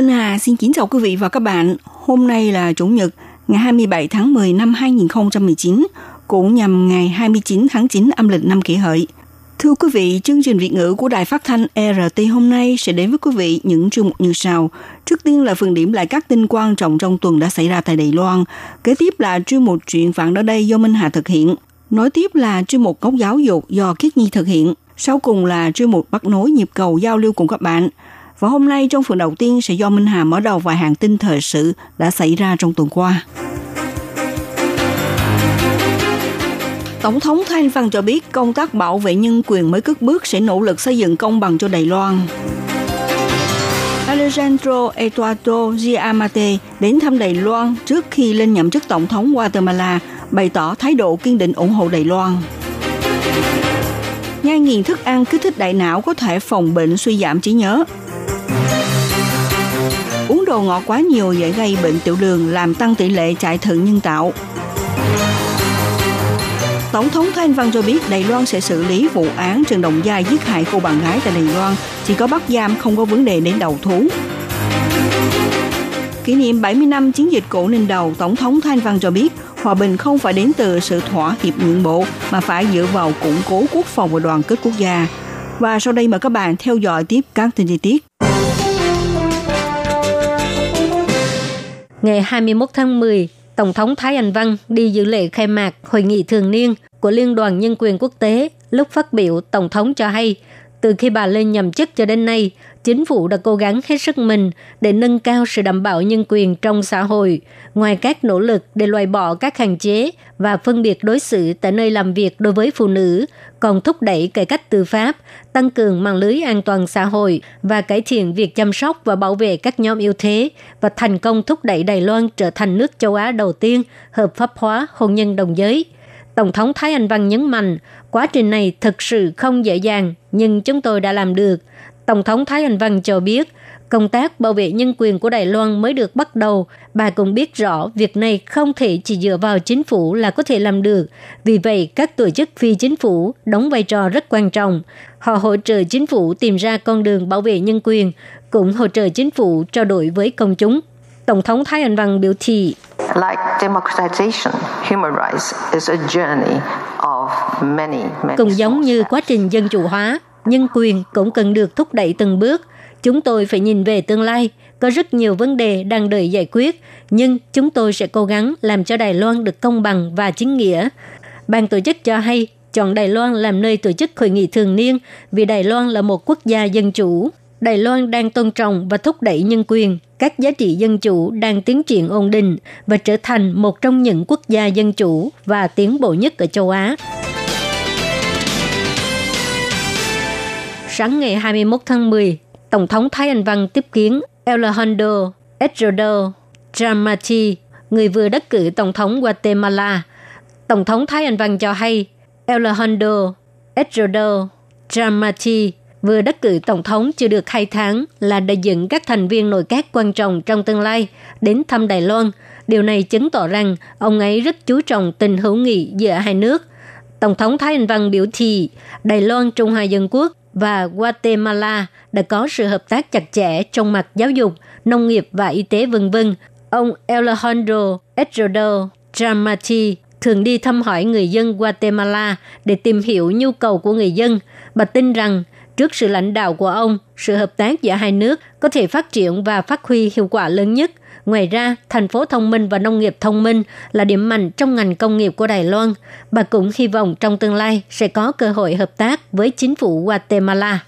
Minh Hà xin kính chào quý vị và các bạn. Hôm nay là Chủ nhật, ngày 27 tháng 10 năm 2019, cũng nhằm ngày 29 tháng 9 âm lịch năm kỷ hợi. Thưa quý vị, chương trình Việt ngữ của Đài Phát thanh RT hôm nay sẽ đến với quý vị những chương mục như sau. Trước tiên là phần điểm lại các tin quan trọng trong tuần đã xảy ra tại Đài Loan. Kế tiếp là chuyên mục chuyện vạn ở đây do Minh Hà thực hiện. Nói tiếp là chuyên mục góc giáo dục do Kiết Nhi thực hiện. Sau cùng là chuyên mục bắt nối nhịp cầu giao lưu cùng các bạn. Và hôm nay trong phần đầu tiên sẽ do Minh Hà mở đầu vài hàng tin thời sự đã xảy ra trong tuần qua. Tổng thống Thanh Văn cho biết công tác bảo vệ nhân quyền mới cất bước sẽ nỗ lực xây dựng công bằng cho Đài Loan. Alejandro Eduardo Giamate đến thăm Đài Loan trước khi lên nhậm chức tổng thống Guatemala, bày tỏ thái độ kiên định ủng hộ Đài Loan. Nhai nghiền thức ăn kích thích đại não có thể phòng bệnh suy giảm trí nhớ. Đồ ngọt quá nhiều dễ gây bệnh tiểu đường làm tăng tỷ lệ chạy thận nhân tạo. Tổng thống Thanh Văn cho biết Đài Loan sẽ xử lý vụ án Trần Đồng Gia giết hại cô bạn gái tại Đài Loan, chỉ có bắt giam không có vấn đề đến đầu thú. Kỷ niệm 70 năm chiến dịch cổ ninh đầu, Tổng thống Thanh Văn cho biết hòa bình không phải đến từ sự thỏa hiệp nhượng bộ mà phải dựa vào củng cố quốc phòng và đoàn kết quốc gia. Và sau đây mời các bạn theo dõi tiếp các tin chi tiết. Ngày 21 tháng 10, Tổng thống Thái Anh Văn đi dự lễ khai mạc hội nghị thường niên của Liên đoàn Nhân quyền Quốc tế. Lúc phát biểu, Tổng thống cho hay, từ khi bà lên nhậm chức cho đến nay, chính phủ đã cố gắng hết sức mình để nâng cao sự đảm bảo nhân quyền trong xã hội, ngoài các nỗ lực để loại bỏ các hạn chế và phân biệt đối xử tại nơi làm việc đối với phụ nữ, còn thúc đẩy cải cách tư pháp, tăng cường mạng lưới an toàn xã hội và cải thiện việc chăm sóc và bảo vệ các nhóm yếu thế và thành công thúc đẩy Đài Loan trở thành nước châu Á đầu tiên hợp pháp hóa hôn nhân đồng giới. Tổng thống Thái Anh Văn nhấn mạnh, quá trình này thực sự không dễ dàng, nhưng chúng tôi đã làm được. Tổng thống Thái Anh Văn cho biết, công tác bảo vệ nhân quyền của Đài Loan mới được bắt đầu. Bà cũng biết rõ việc này không thể chỉ dựa vào chính phủ là có thể làm được. Vì vậy, các tổ chức phi chính phủ đóng vai trò rất quan trọng. Họ hỗ trợ chính phủ tìm ra con đường bảo vệ nhân quyền, cũng hỗ trợ chính phủ trao đổi với công chúng. Tổng thống Thái Anh Văn biểu thị, Like democratization, human rights is a journey of many, many cũng giống như quá trình dân chủ hóa, nhân quyền cũng cần được thúc đẩy từng bước. Chúng tôi phải nhìn về tương lai, có rất nhiều vấn đề đang đợi giải quyết, nhưng chúng tôi sẽ cố gắng làm cho Đài Loan được công bằng và chính nghĩa. Ban tổ chức cho hay chọn Đài Loan làm nơi tổ chức hội nghị thường niên vì Đài Loan là một quốc gia dân chủ. Đài Loan đang tôn trọng và thúc đẩy nhân quyền, các giá trị dân chủ đang tiến triển ổn định và trở thành một trong những quốc gia dân chủ và tiến bộ nhất ở châu Á. Sáng ngày 21 tháng 10, Tổng thống Thái Anh Văn tiếp kiến Alejandro Estrada Dramati, người vừa đắc cử Tổng thống Guatemala. Tổng thống Thái Anh Văn cho hay Alejandro Estrada Dramati vừa đắc cử Tổng thống chưa được 2 tháng là đại diện các thành viên nội các quan trọng trong tương lai đến thăm Đài Loan. Điều này chứng tỏ rằng ông ấy rất chú trọng tình hữu nghị giữa hai nước. Tổng thống Thái Anh Văn biểu thị Đài Loan Trung Hoa Dân Quốc và Guatemala đã có sự hợp tác chặt chẽ trong mặt giáo dục, nông nghiệp và y tế vân vân. Ông Alejandro Eduardo Dramati thường đi thăm hỏi người dân Guatemala để tìm hiểu nhu cầu của người dân. Bà tin rằng trước sự lãnh đạo của ông, sự hợp tác giữa hai nước có thể phát triển và phát huy hiệu quả lớn nhất. Ngoài ra, thành phố thông minh và nông nghiệp thông minh là điểm mạnh trong ngành công nghiệp của Đài Loan. Bà cũng hy vọng trong tương lai sẽ có cơ hội hợp tác với chính phủ Guatemala.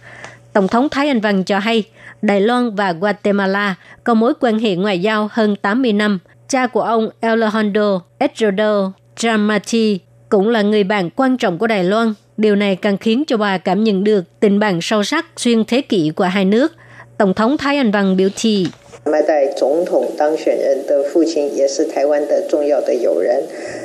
Tổng thống Thái Anh Văn cho hay, Đài Loan và Guatemala có mối quan hệ ngoại giao hơn 80 năm. Cha của ông Alejandro Estrada Dramati cũng là người bạn quan trọng của Đài Loan. Điều này càng khiến cho bà cảm nhận được tình bạn sâu sắc xuyên thế kỷ của hai nước. Tổng thống Thái Anh Văn biểu thị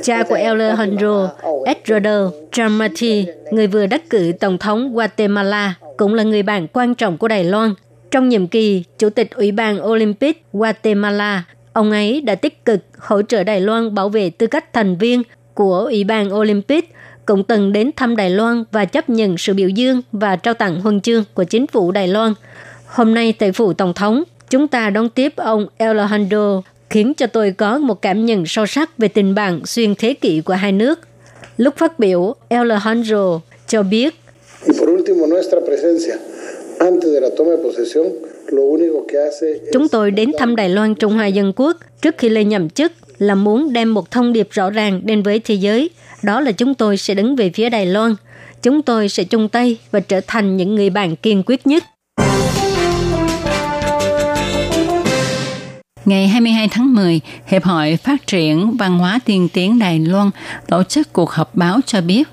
Cha của Elder Henro, Edrodo Jamati, người vừa đắc cử Tổng thống Guatemala, cũng là người bạn quan trọng của Đài Loan. Trong nhiệm kỳ, Chủ tịch Ủy ban Olympic Guatemala, ông ấy đã tích cực hỗ trợ Đài Loan bảo vệ tư cách thành viên của Ủy ban Olympic, cũng từng đến thăm Đài Loan và chấp nhận sự biểu dương và trao tặng huân chương của chính phủ Đài Loan. Hôm nay tại phủ Tổng thống, chúng ta đón tiếp ông Alejandro khiến cho tôi có một cảm nhận sâu sắc về tình bạn xuyên thế kỷ của hai nước. Lúc phát biểu, Alejandro cho biết chúng tôi đến thăm Đài Loan Trung Hoa Dân Quốc trước khi lên nhậm chức là muốn đem một thông điệp rõ ràng đến với thế giới. Đó là chúng tôi sẽ đứng về phía Đài Loan. Chúng tôi sẽ chung tay và trở thành những người bạn kiên quyết nhất. Ngày 22 tháng 10, Hiệp hội Phát triển Văn hóa Tiên tiến Đài Loan tổ chức cuộc họp báo cho biết,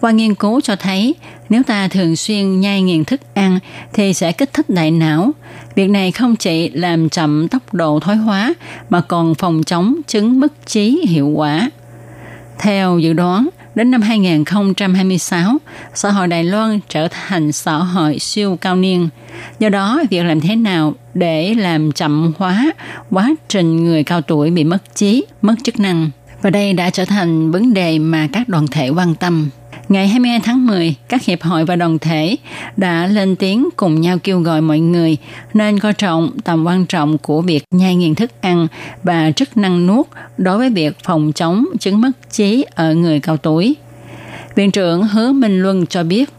qua nghiên cứu cho thấy, nếu ta thường xuyên nhai nghiền thức ăn thì sẽ kích thích đại não. Việc này không chỉ làm chậm tốc độ thoái hóa mà còn phòng chống chứng mất trí hiệu quả. Theo dự đoán, đến năm 2026, xã hội Đài Loan trở thành xã hội siêu cao niên. Do đó, việc làm thế nào để làm chậm hóa quá trình người cao tuổi bị mất trí, mất chức năng. Và đây đã trở thành vấn đề mà các đoàn thể quan tâm. Ngày 22 tháng 10, các hiệp hội và đoàn thể đã lên tiếng cùng nhau kêu gọi mọi người nên coi trọng tầm quan trọng của việc nhai nghiền thức ăn và chức năng nuốt đối với việc phòng chống chứng mất trí ở người cao tuổi. Viện trưởng Hứa Minh Luân cho biết,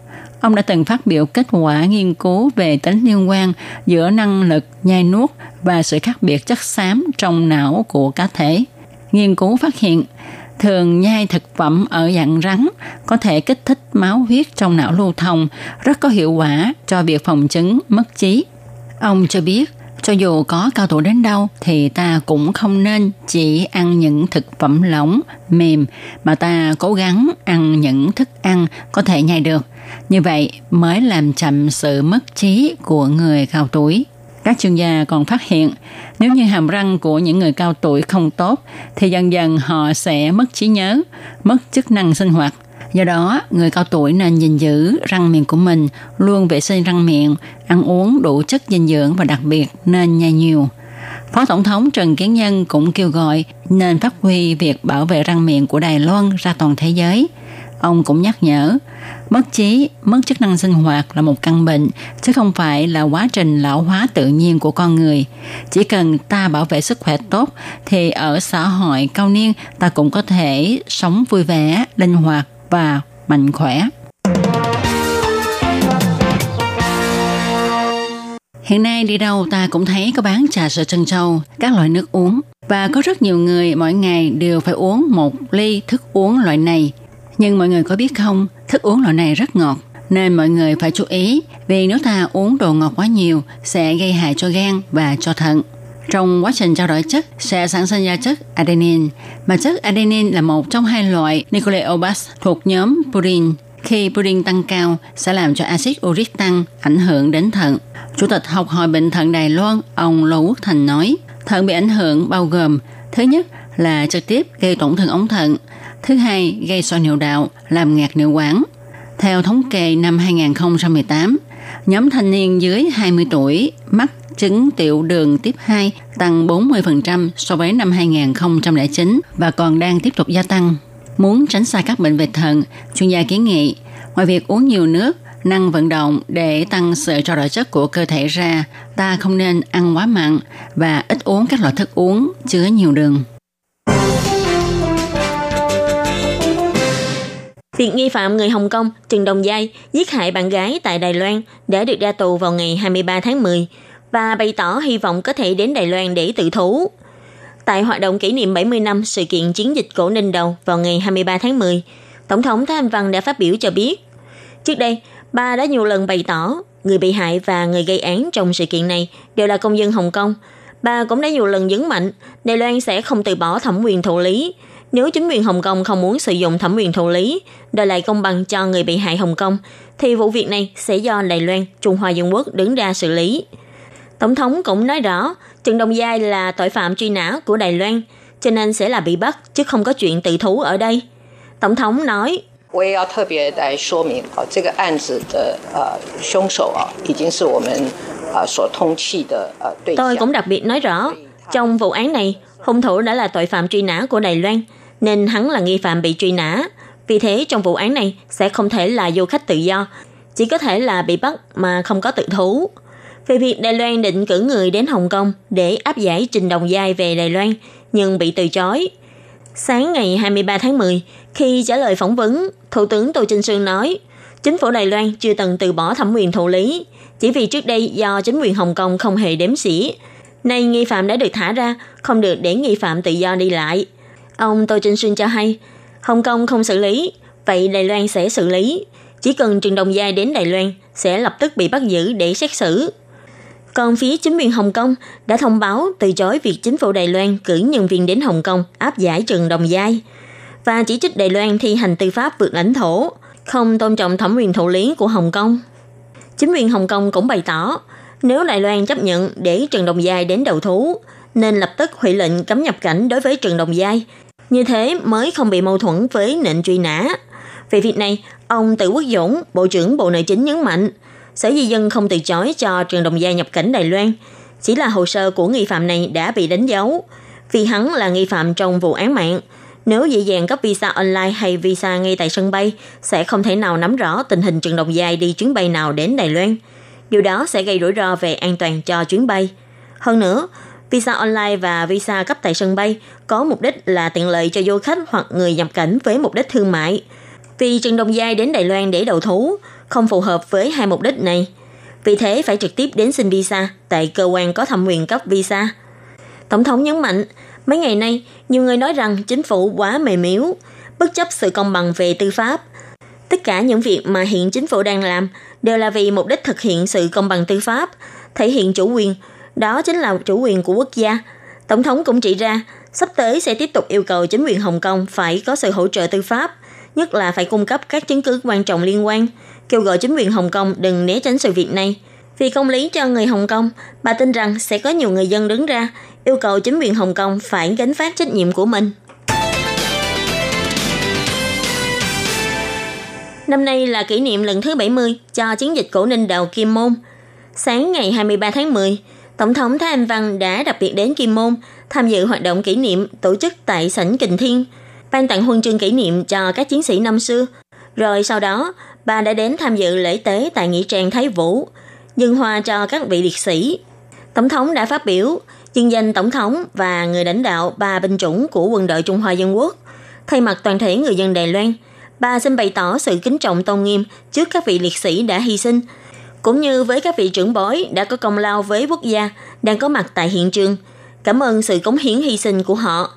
ông đã từng phát biểu kết quả nghiên cứu về tính liên quan giữa năng lực nhai nuốt và sự khác biệt chất xám trong não của cá thể. Nghiên cứu phát hiện, thường nhai thực phẩm ở dạng rắn có thể kích thích máu huyết trong não lưu thông, rất có hiệu quả cho việc phòng chứng mất trí. Ông cho biết, cho dù có cao tuổi đến đâu thì ta cũng không nên chỉ ăn những thực phẩm lỏng, mềm mà ta cố gắng ăn những thức ăn có thể nhai được. Như vậy mới làm chậm sự mất trí của người cao tuổi. Các chuyên gia còn phát hiện, nếu như hàm răng của những người cao tuổi không tốt, thì dần dần họ sẽ mất trí nhớ, mất chức năng sinh hoạt. Do đó, người cao tuổi nên gìn giữ răng miệng của mình, luôn vệ sinh răng miệng, ăn uống đủ chất dinh dưỡng và đặc biệt nên nhai nhiều. Phó Tổng thống Trần Kiến Nhân cũng kêu gọi nên phát huy việc bảo vệ răng miệng của Đài Loan ra toàn thế giới. Ông cũng nhắc nhở, mất trí, mất chức năng sinh hoạt là một căn bệnh, chứ không phải là quá trình lão hóa tự nhiên của con người. Chỉ cần ta bảo vệ sức khỏe tốt, thì ở xã hội cao niên ta cũng có thể sống vui vẻ, linh hoạt và mạnh khỏe. Hiện nay đi đâu ta cũng thấy có bán trà sữa trân châu, các loại nước uống. Và có rất nhiều người mỗi ngày đều phải uống một ly thức uống loại này. Nhưng mọi người có biết không, thức uống loại này rất ngọt. Nên mọi người phải chú ý vì nếu ta uống đồ ngọt quá nhiều sẽ gây hại cho gan và cho thận. Trong quá trình trao đổi chất sẽ sản sinh ra chất adenine, mà chất adenine là một trong hai loại nucleobas thuộc nhóm purin. Khi purin tăng cao sẽ làm cho axit uric tăng, ảnh hưởng đến thận. Chủ tịch học hội bệnh thận Đài Loan, ông Lô Quốc Thành nói, thận bị ảnh hưởng bao gồm thứ nhất là trực tiếp gây tổn thương ống thận, thứ hai gây so niệu đạo, làm ngạt niệu quản. Theo thống kê năm 2018, nhóm thanh niên dưới 20 tuổi mắc chứng tiểu đường tiếp 2 tăng 40% so với năm 2009 và còn đang tiếp tục gia tăng. Muốn tránh xa các bệnh về thận, chuyên gia kiến nghị, ngoài việc uống nhiều nước, năng vận động để tăng sự trao đổi chất của cơ thể ra, ta không nên ăn quá mặn và ít uống các loại thức uống chứa nhiều đường. Việc nghi phạm người Hồng Kông Trần Đồng Giai giết hại bạn gái tại Đài Loan đã được ra tù vào ngày 23 tháng 10 và bày tỏ hy vọng có thể đến Đài Loan để tự thú. Tại hoạt động kỷ niệm 70 năm sự kiện chiến dịch cổ Ninh Đầu vào ngày 23 tháng 10, Tổng thống Thái Anh Văn đã phát biểu cho biết, trước đây, bà đã nhiều lần bày tỏ người bị hại và người gây án trong sự kiện này đều là công dân Hồng Kông. Bà cũng đã nhiều lần nhấn mạnh Đài Loan sẽ không từ bỏ thẩm quyền thụ lý. Nếu chính quyền Hồng Kông không muốn sử dụng thẩm quyền thụ lý, đòi lại công bằng cho người bị hại Hồng Kông, thì vụ việc này sẽ do Đài Loan, Trung Hoa Dân Quốc đứng ra xử lý. Tổng thống cũng nói rõ, Trần Đồng Giai là tội phạm truy nã của Đài Loan, cho nên sẽ là bị bắt, chứ không có chuyện tự thú ở đây. Tổng thống nói, 我也要特别来说明啊，这个案子的呃凶手啊，已经是我们啊所通缉的呃对象。 Tôi cũng đặc biệt nói rõ, trong vụ án này, hung thủ đã là tội phạm truy nã của Đài Loan, nên hắn là nghi phạm bị truy nã. Vì thế trong vụ án này sẽ không thể là du khách tự do, chỉ có thể là bị bắt mà không có tự thú. Về việc Đài Loan định cử người đến Hồng Kông để áp giải Trình Đồng Giai về Đài Loan, nhưng bị từ chối. Sáng ngày 23 tháng 10, khi trả lời phỏng vấn, Thủ tướng Tô Trinh Sương nói, chính phủ Đài Loan chưa từng từ bỏ thẩm quyền thụ lý, chỉ vì trước đây do chính quyền Hồng Kông không hề đếm xỉ. Nay nghi phạm đã được thả ra, không được để nghi phạm tự do đi lại. Ông Tô Trinh Xuyên cho hay, Hồng Kông không xử lý, vậy Đài Loan sẽ xử lý. Chỉ cần Trần Đồng Giai đến Đài Loan sẽ lập tức bị bắt giữ để xét xử. Còn phía chính quyền Hồng Kông đã thông báo từ chối việc chính phủ Đài Loan cử nhân viên đến Hồng Kông áp giải Trần Đồng Giai và chỉ trích Đài Loan thi hành tư pháp vượt lãnh thổ, không tôn trọng thẩm quyền thụ lý của Hồng Kông. Chính quyền Hồng Kông cũng bày tỏ, nếu Đài Loan chấp nhận để Trần Đồng Giai đến đầu thú, nên lập tức hủy lệnh cấm nhập cảnh đối với Trần Đồng Giai. Như thế mới không bị mâu thuẫn với lệnh truy nã. Về việc này, ông Tự Quốc Dũng, Bộ trưởng Bộ Nội chính nhấn mạnh, Sở Di dân không từ chối cho Trường Đồng Gia nhập cảnh Đài Loan. Chỉ là hồ sơ của nghi phạm này đã bị đánh dấu, vì hắn là nghi phạm trong vụ án mạng. Nếu dễ dàng cấp visa online hay visa ngay tại sân bay, sẽ không thể nào nắm rõ tình hình Trường Đồng Giai đi chuyến bay nào đến Đài Loan. Điều đó sẽ gây rủi ro về an toàn cho chuyến bay. Hơn nữa, visa online và visa cấp tại sân bay có mục đích là tiện lợi cho du khách hoặc người nhập cảnh với mục đích thương mại. Vì Trần Đồng Giai đến Đài Loan để đầu thú, không phù hợp với hai mục đích này. Vì thế phải trực tiếp đến xin visa tại cơ quan có thẩm quyền cấp visa. Tổng thống nhấn mạnh, mấy ngày nay, nhiều người nói rằng chính phủ quá mềm yếu, bất chấp sự công bằng về tư pháp. Tất cả những việc mà hiện chính phủ đang làm đều là vì mục đích thực hiện sự công bằng tư pháp, thể hiện chủ quyền, đó chính là chủ quyền của quốc gia. Tổng thống cũng chỉ ra, sắp tới sẽ tiếp tục yêu cầu chính quyền Hồng Kông phải có sự hỗ trợ tư pháp, nhất là phải cung cấp các chứng cứ quan trọng liên quan, kêu gọi chính quyền Hồng Kông đừng né tránh sự việc này. Vì công lý cho người Hồng Kông, bà tin rằng sẽ có nhiều người dân đứng ra yêu cầu chính quyền Hồng Kông phải gánh phát trách nhiệm của mình. Năm nay là kỷ niệm lần thứ 70 cho chiến dịch cổ ninh đầu Kim Môn. Sáng ngày 23 tháng 10, Tổng thống Thái Anh Văn đã đặc biệt đến Kim Môn tham dự hoạt động kỷ niệm tổ chức tại sảnh Kình Thiên, ban tặng huân chương kỷ niệm cho các chiến sĩ năm xưa. Rồi sau đó, bà đã đến tham dự lễ tế tại Nghĩa trang Thái Vũ, dân hoa cho các vị liệt sĩ. Tổng thống đã phát biểu, dân danh Tổng thống và người lãnh đạo ba binh chủng của quân đội Trung Hoa Dân Quốc. Thay mặt toàn thể người dân Đài Loan, bà xin bày tỏ sự kính trọng tôn nghiêm trước các vị liệt sĩ đã hy sinh, cũng như với các vị trưởng bối đã có công lao với quốc gia đang có mặt tại hiện trường. Cảm ơn sự cống hiến hy sinh của họ.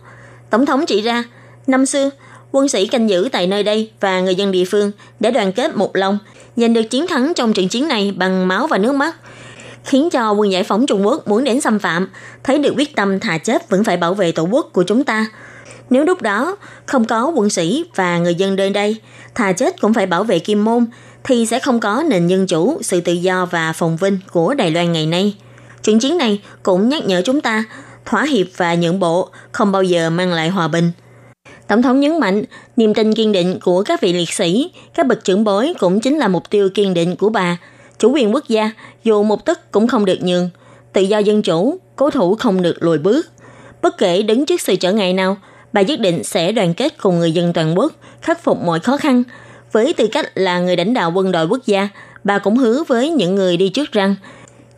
Tổng thống chỉ ra, năm xưa, quân sĩ canh giữ tại nơi đây và người dân địa phương đã đoàn kết một lòng, giành được chiến thắng trong trận chiến này bằng máu và nước mắt, khiến cho quân giải phóng Trung Quốc muốn đến xâm phạm, thấy được quyết tâm thà chết vẫn phải bảo vệ tổ quốc của chúng ta. Nếu lúc đó không có quân sĩ và người dân nơi đây, thà chết cũng phải bảo vệ Kim Môn, thì sẽ không có nền dân chủ, sự tự do và phồn vinh của Đài Loan ngày nay. Trận chiến này cũng nhắc nhở chúng ta, thỏa hiệp và nhượng bộ không bao giờ mang lại hòa bình. Tổng thống nhấn mạnh, niềm tin kiên định của các vị liệt sĩ, các bậc trưởng bối cũng chính là mục tiêu kiên định của bà. Chủ quyền quốc gia, dù một tức cũng không được nhường. Tự do dân chủ, cố thủ không được lùi bước. Bất kể đứng trước sự trở ngại nào, bà nhất định sẽ đoàn kết cùng người dân toàn quốc, khắc phục mọi khó khăn. Với tư cách là người lãnh đạo quân đội quốc gia, bà cũng hứa với những người đi trước rằng,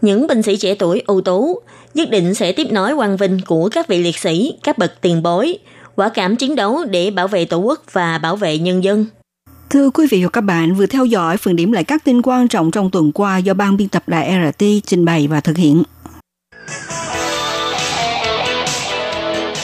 những binh sĩ trẻ tuổi ưu tú nhất định sẽ tiếp nối quang vinh của các vị liệt sĩ, các bậc tiền bối, quả cảm chiến đấu để bảo vệ tổ quốc và bảo vệ nhân dân. Thưa quý vị và các bạn, vừa theo dõi phần điểm lại các tin quan trọng trong tuần qua do ban biên tập đài RT trình bày và thực hiện.